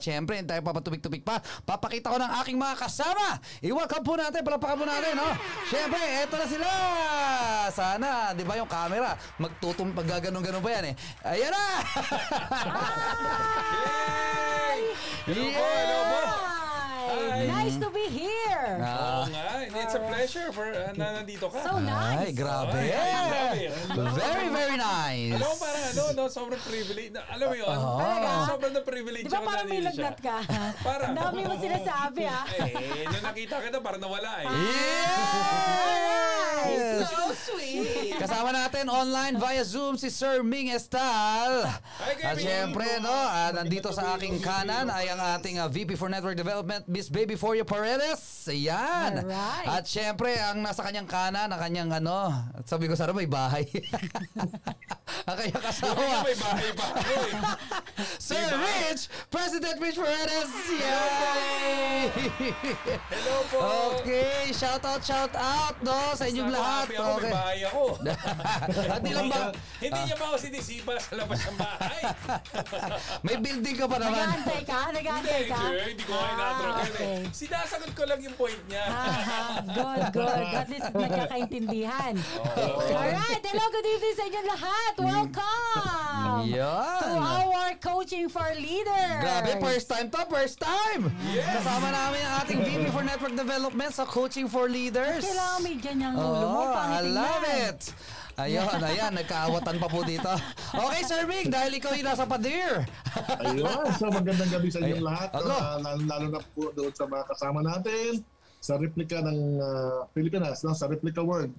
At syempre, hindi tayo papatubik-tubik pa. Papakita ko ng aking mga kasama. I-welcome po natin, palapakan po natin, no? Syempre, eto na sila! Sana, di ba yung camera, magtutum, pag ganon-ganon pa yan eh. Ayan na! Yay! Hello po, hello po. Hi! Nice to be here! Pleasure for uh, na nandito ka. So nice! Ay, grabe. Ay, ay, grabe. Very, very nice. Alam mo, parang ano, no, sobrang privilege. Na, alam mo yun, Talaga? sobrang na privilege Di ba parang may lagnat ka? Parang. Ang dami mo sinasabi ah. Eh, nung nakita kita, parang nawala eh. Yes! So sweet! Kasama natin online via Zoom si Sir Ming Estal. Hi. At syempre, no, ah, nandito sa aking kanan ay ang ating ah, VP for Network Development, Miss Baby Foria Paredes. Ayan. Alright. At syempre, ang nasa kanyang kanan, ang kanyang ano, sabi ko sana may bahay. ang kanyang Kaya kasama. may bahay pa ako eh. Sir Diba? Rich, President Rich Paredes. Yay! Hello po. Okay, shout out, shout out, no, sa inyong lahat. happy ako, may bahay ako. At lang ba, Hindi niya ba ako sinisipa sa labas ng bahay? may building ka pa naman. Nag-aantay ka? Hindi, Nag-aantay ka? hindi, hindi ko kayo Ah, okay. eh. Sinasagot ko lang yung point niya. Aha, good, good. At least nagkakaintindihan. Alright, hello, good evening sa inyong lahat. Welcome Yan. to our Coaching for Leaders. Grabe, first time to, first time! Yes. Kasama namin ang ating VP for Network Development sa Coaching for Leaders. Kailangan may ganyang ulo mo. Oh, I love it! Ayun, ayan, nagkaawatan pa po dito. Okay, Sir Rick, dahil ikaw yung nasa padir. Ayun, so magandang gabi sa inyong lahat. ako. Uh, lalo, lalo na po doon sa mga kasama natin sa replika ng uh, Pilipinas, no? sa replika world.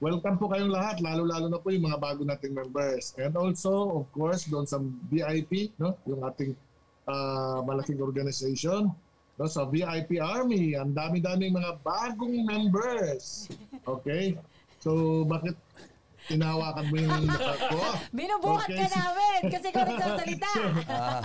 Welcome po kayong lahat, lalo-lalo na po yung mga bago nating members. And also, of course, doon sa VIP, no? yung ating uh, malaking organization. No? Sa VIP Army, ang dami-daming mga bagong members. Okay? So, bakit tinawakan mo yung mata ko? Binubuhat Okay, ka namin kasi ikaw nagsasalita.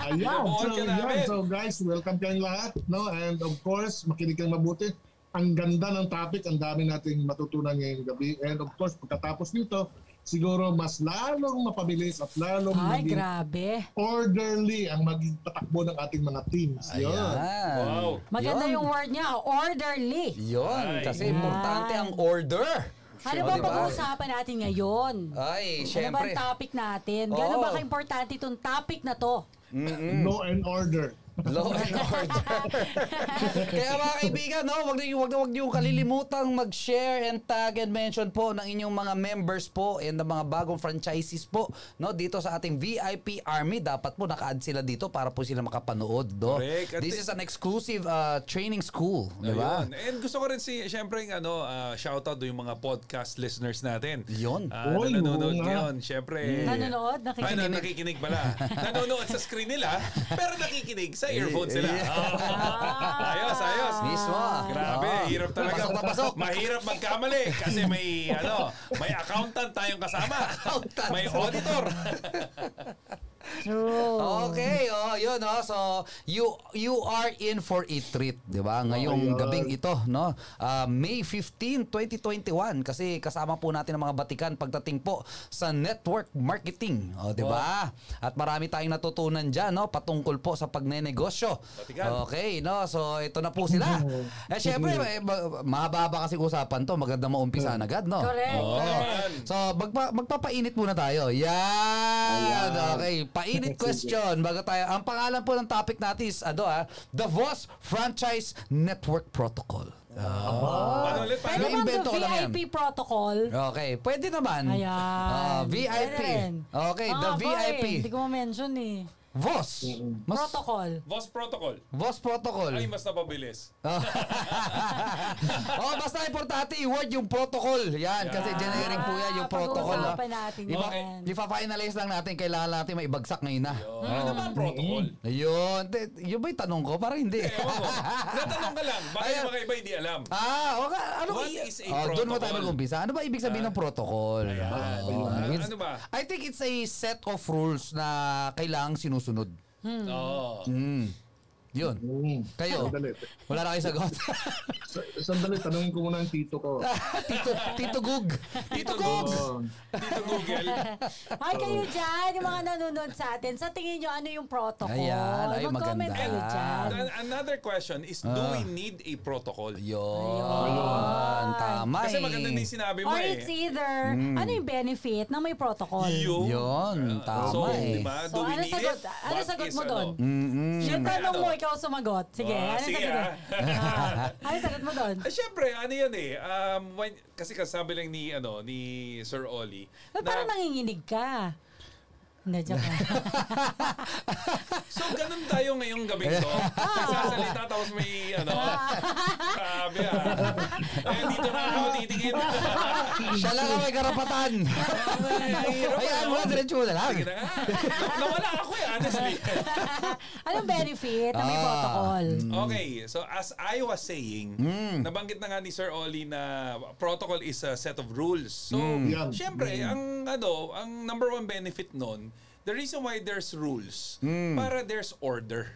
Ayan. Binubuhat So, ka yan. so guys, welcome kayong lahat. No? And of course, makinig kang mabuti. Ang ganda ng topic, ang dami nating matutunan ngayong gabi. And of course, pagkatapos nito, siguro mas lalong mapabilis at lalong Ay, maging grabe. orderly ang maging patakbo ng ating mga teams. Yun. Ayan. Wow. Maganda Yun. yung word niya, orderly. Yun, Ay. kasi Yan. importante ang order. Ano O, ba diba? pag-uusapan natin ngayon? Ay, Ano ba syempre. ang topic natin? Gano'n Oo. ba ka-importante itong topic na to? Law and order. Law and order. Kaya mga kaibigan, no, wag niyo wag wag niyo kalilimutang mag-share and tag and mention po ng inyong mga members po and ng mga bagong franchises po, no, dito sa ating VIP Army. Dapat po naka-add sila dito para po sila makapanood, no. Correct. At This is an exclusive uh, training school, di ba? And gusto ko rin si, syempre, yung ano, ah, shoutout do yung mga podcast listeners natin. Yun. Ah, Oy, na nanonood oo nga. ngayon, syempre. Nanonood? Ay, Nakikinig? na, nakikinig pala. nanonood sa screen nila, pero nakikinig sa earphone sila. Ah. ayos, ayos. Mismo. Grabe, Oo. hirap talaga. Papasok na pasok. Mahirap magkamali kasi may ano, may accountant tayong kasama. Accountant. May auditor. True. Okay, oh, yun oh. So, you you are in for a treat, 'di ba? Ngayong Ayun. gabing ito, no? Ah, May 15, 2021 kasi kasama po natin ang mga batikan pagdating po sa network marketing, oh, 'di ba? At marami tayong natutunan diyan, no, patungkol po sa pagnenegosyo. Batikan. Okay, no? So, ito na po sila. eh syempre, eh, ma- mahaba kasi usapan 'to, maganda maumpisahan agad, no? Correct. Oo. Naman. So, magpa, magpapainit muna tayo. Yan. Okay. Painit question. Bago tayo. Ang pangalan po ng topic natin is, ano ah, The Voss Franchise Network Protocol. Paano ulit? Pwede bang the ko lang yan. VIP protocol? Okay. Pwede naman. Ayan. Ah, VIP. Pwede rin. Okay. Ah, the boy, VIP. Hindi ko ma-mention eh. Voss. Mas, Protocol. Voss Protocol. Voss Protocol. Ay, mas napabilis. oh, basta importante i-word yung protocol. Yan, kasi generic po yan yung protocol. no? Pag-uusapan natin Ipa- yan. Ipa-finalize lang natin, kailangan natin maibagsak ngayon na. Ano ba ang protocol? Ayun. Te- Yun ba yung tanong ko? Parang hindi. Ewan ko. Natanong ka lang. Baka Ayan. yung mga iba hindi alam. Ah, okay. Ano What i- is a oh, Doon mo tayo protocol? mag-umpisa. Ano ba ibig sabihin ng protocol? Ayan. Oh, Ah, it's- ano ba? I think it's a set of rules na kailangang sinusunod. Oo. Mm. Yun. Hmm. Kayo? Sandali. Wala na kayo sagot. Sa- Sandali, tanungin ko muna ang tito ko. Tito, Tito Gug. Tito Gug. Dito Google. Ay, kayo dyan, yung mga nanonood sa atin, sa tingin nyo, ano yung protocol? Ayan, ay, Mag-comment maganda. kayo dyan. An- Another question is, do Ah. we need a protocol? Yun. Tama Kasi eh. maganda din sinabi mo Or eh. it's either, ano yung benefit ng may protocol? Yun. Yun, tama so, eh. di ba? So, Do we ano need sagot? it? Ano What sagot is, mo doon? ano? Mm-mm. Yung tanong ano? mo, ikaw sumagot. Sige, Oh, ano sige, sagot mo? Ah, ano sagot mo doon? Ah, Siyempre, ano yan eh. Um, when, kasi kasabi lang ni, ano, ni Sir Oli. Ba't parang nanginginig ka? Hindi, joke lang. so, ganun tayo ngayong gabi to. Nagsasalita tapos may, ano, sabi ah. Eh, dito na ako titingin. Siya lang ang may karapatan. Ay, hirap, Hayaan ano? mo na, diretso mo na lang. Sige na nga. Nawala ako eh, honestly. Anong benefit na may Ah. protocol? Okay, so as I was saying, nabanggit na nga ni Sir Oli na protocol is a set of rules. So, Yan. syempre, ang ano, ang number one benefit nun, the reason why there's rules, para there's order.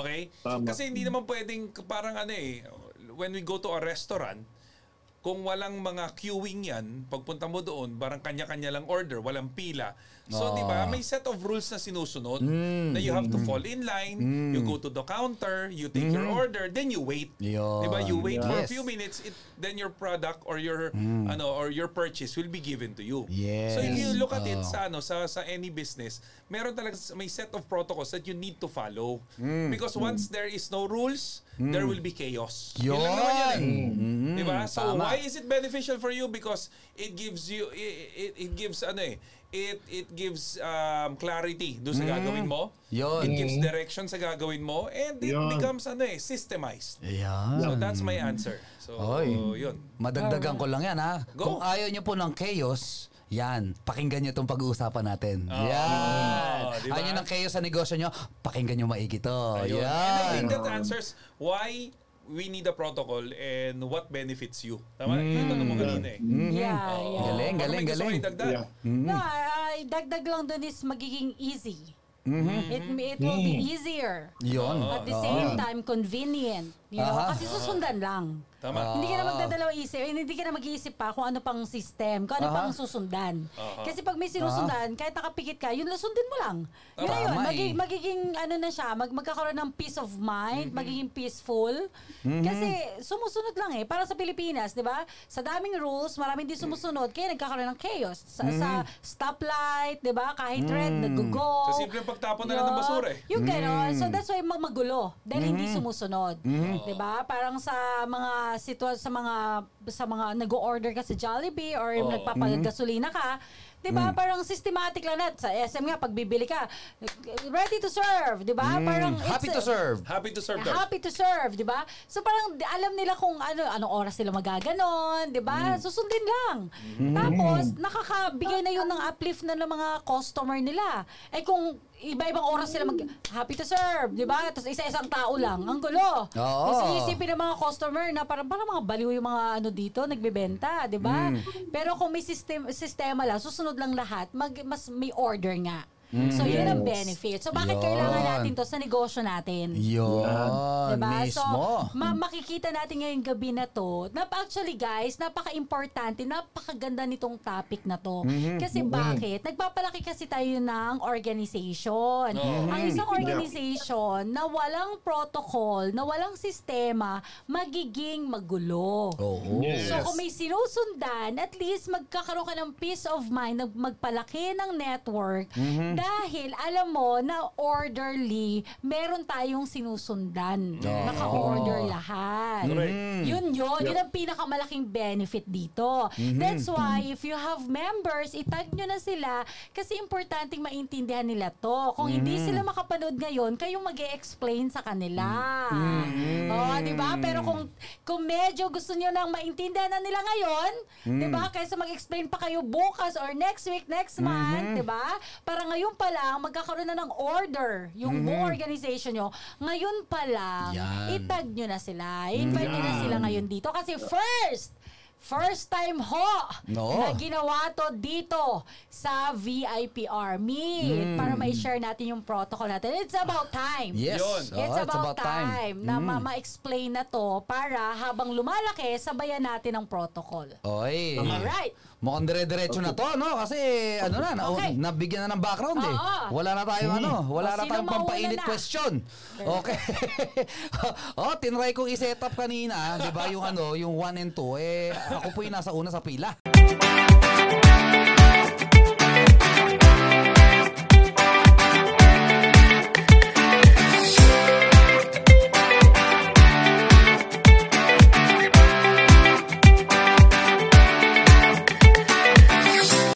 Okay? Tama. Kasi hindi naman pwedeng parang ano eh, when we go to a restaurant, kung walang mga queuing yan, pagpunta mo doon, parang kanya-kanya lang order, walang pila. So, Ah. di ba, may set of rules na sinusunod na you have to fall in line, you go to the counter, you take your order, then you wait. Di ba? You wait for a Yes. few minutes, it, then your product or your ano or your purchase will be given to you. Yes. So if you look at it Oh. sa ano sa sa any business, meron talaga may set of protocols that you need to follow. Because once there is no rules, there will be chaos. Yun. lang naman yan eh. Di ba? So Tama. why is it beneficial for you? Because it gives you it, it, it gives ano eh it it gives um, clarity do sa gagawin mo. Yun. It gives direction sa gagawin mo and it Yun. becomes ano eh systemized. Ayan. So that's my answer. So Oy. yun. Madagdagan ko lang yan ha. Go. Kung ayaw nyo po ng chaos, yan, pakinggan nyo itong pag-uusapan natin. Oh, yan. di ba? Ayaw nyo ng chaos sa negosyo nyo, pakinggan nyo maigi to. Ayun. And I Yan. think that answers why we need a protocol and what benefits you. Tama? Ito tanong mo kanina eh. Yeah, yeah. Oo. Galing, Baka galing, galing. idagdag. Yeah. No, ay, dagdag lang dun is magiging easy. It, it will be easier. Yun. At the same time, convenient. You know, Aha. kasi susundan lang. Tama. Hindi ka na magdadalaw isip, eh, hindi ka na mag-iisip pa kung ano pang system, kung ano Aha. pang susundan. Aha. Kasi pag may sinusundan, kahit nakapikit ka, yun lang sundin mo lang. Yun na yun, Tama Magi- eh. magiging ano na siya, mag magkakaroon ng peace of mind, magiging peaceful. Kasi sumusunod lang eh. Para sa Pilipinas, di ba? Sa daming rules, maraming di sumusunod, kaya nagkakaroon ng chaos. Sa, sa stoplight, di ba? Kahit red, nag-go. Sa simpleng pagtapon na lang ng Yun. basura eh. Yung gano'n. So that's why mag- magulo dahil hindi sumusunod. 'Di ba? Parang sa mga sitwa sa mga sa mga nag-order ka sa Jollibee or Oo. nagpapagasolina ka, 'di ba? Parang systematic lang na sa SM nga pag bibili ka, ready to serve, 'di ba? Parang it's Happy to serve. Happy to serve. Happy to serve, 'di ba? So parang alam nila kung ano anong oras sila magaganon, 'di ba? Susundin lang. Tapos nakakabigay na 'yun ng uplift na ng mga customer nila. Eh kung iba-ibang oras sila mag happy to serve, 'di ba? Tapos isa-isang tao lang, ang gulo. Oo. Tapos iisipin ng mga customer na parang parang mga baliw yung mga ano dito nagbebenta, 'di ba? Pero kung may system sistema lang, susunod lang lahat, mag, mas may order nga. So, yun ang benefit. So, bakit Yun. kailangan natin to sa negosyo natin? Yun. Diba? So, Mismo. ma- makikita natin ngayong gabi na to. Nap actually guys, napaka-importante, napakaganda nitong topic na to. Mhm. Kasi bakit? Nagpapalaki kasi tayo ng organization. Ang isang organization na walang protocol, na walang sistema, magiging magulo. Oo. Yes. So kung may sinusundan, at least magkakaroon ka ng peace of mind, magpalaki ng network Mhm. Dahil alam mo na orderly, meron tayong sinusundan. Oo. Naka-order lahat. Correct. Yun yun. Yun ang pinakamalaking benefit dito. Mhm. That's why if you have members, itag nyo na sila kasi importanteng maintindihan nila to. Kung hindi Mhm. sila makapanood ngayon, kayong mag explain sa kanila. Mhm. Oh, di ba? Pero kung kung medyo gusto niyo nang maintindihan na nila ngayon, di Mhm. ba? Kaysa mag-explain pa kayo bukas or next week, next month, di ba? Para ngayon pa lang magkakaroon na ng order yung buong organization nyo. Ngayon pa lang, Yan. itag nyo na sila. Invite nyo na sila ngayon dito kasi first First time ho No. na ginawa to dito sa VIP Army para ma-share natin yung protocol natin. It's about time. Yes. Yun. Oh, It's, about, time, na Mm. ma- ma-explain na to para habang lumalaki, sabayan natin ang protocol. Oy. Alright. Mukhang dire-diretso na to, no? Kasi, ano na, na Okay. nabigyan na ng background eh. Oo. Wala na tayong ano, wala O, na tayong pampainit na? question. Okay. oh, tinry kong i-set up kanina, 'di ba, yung ano, yung 1 and 2 eh ako po yung nasa una sa pila.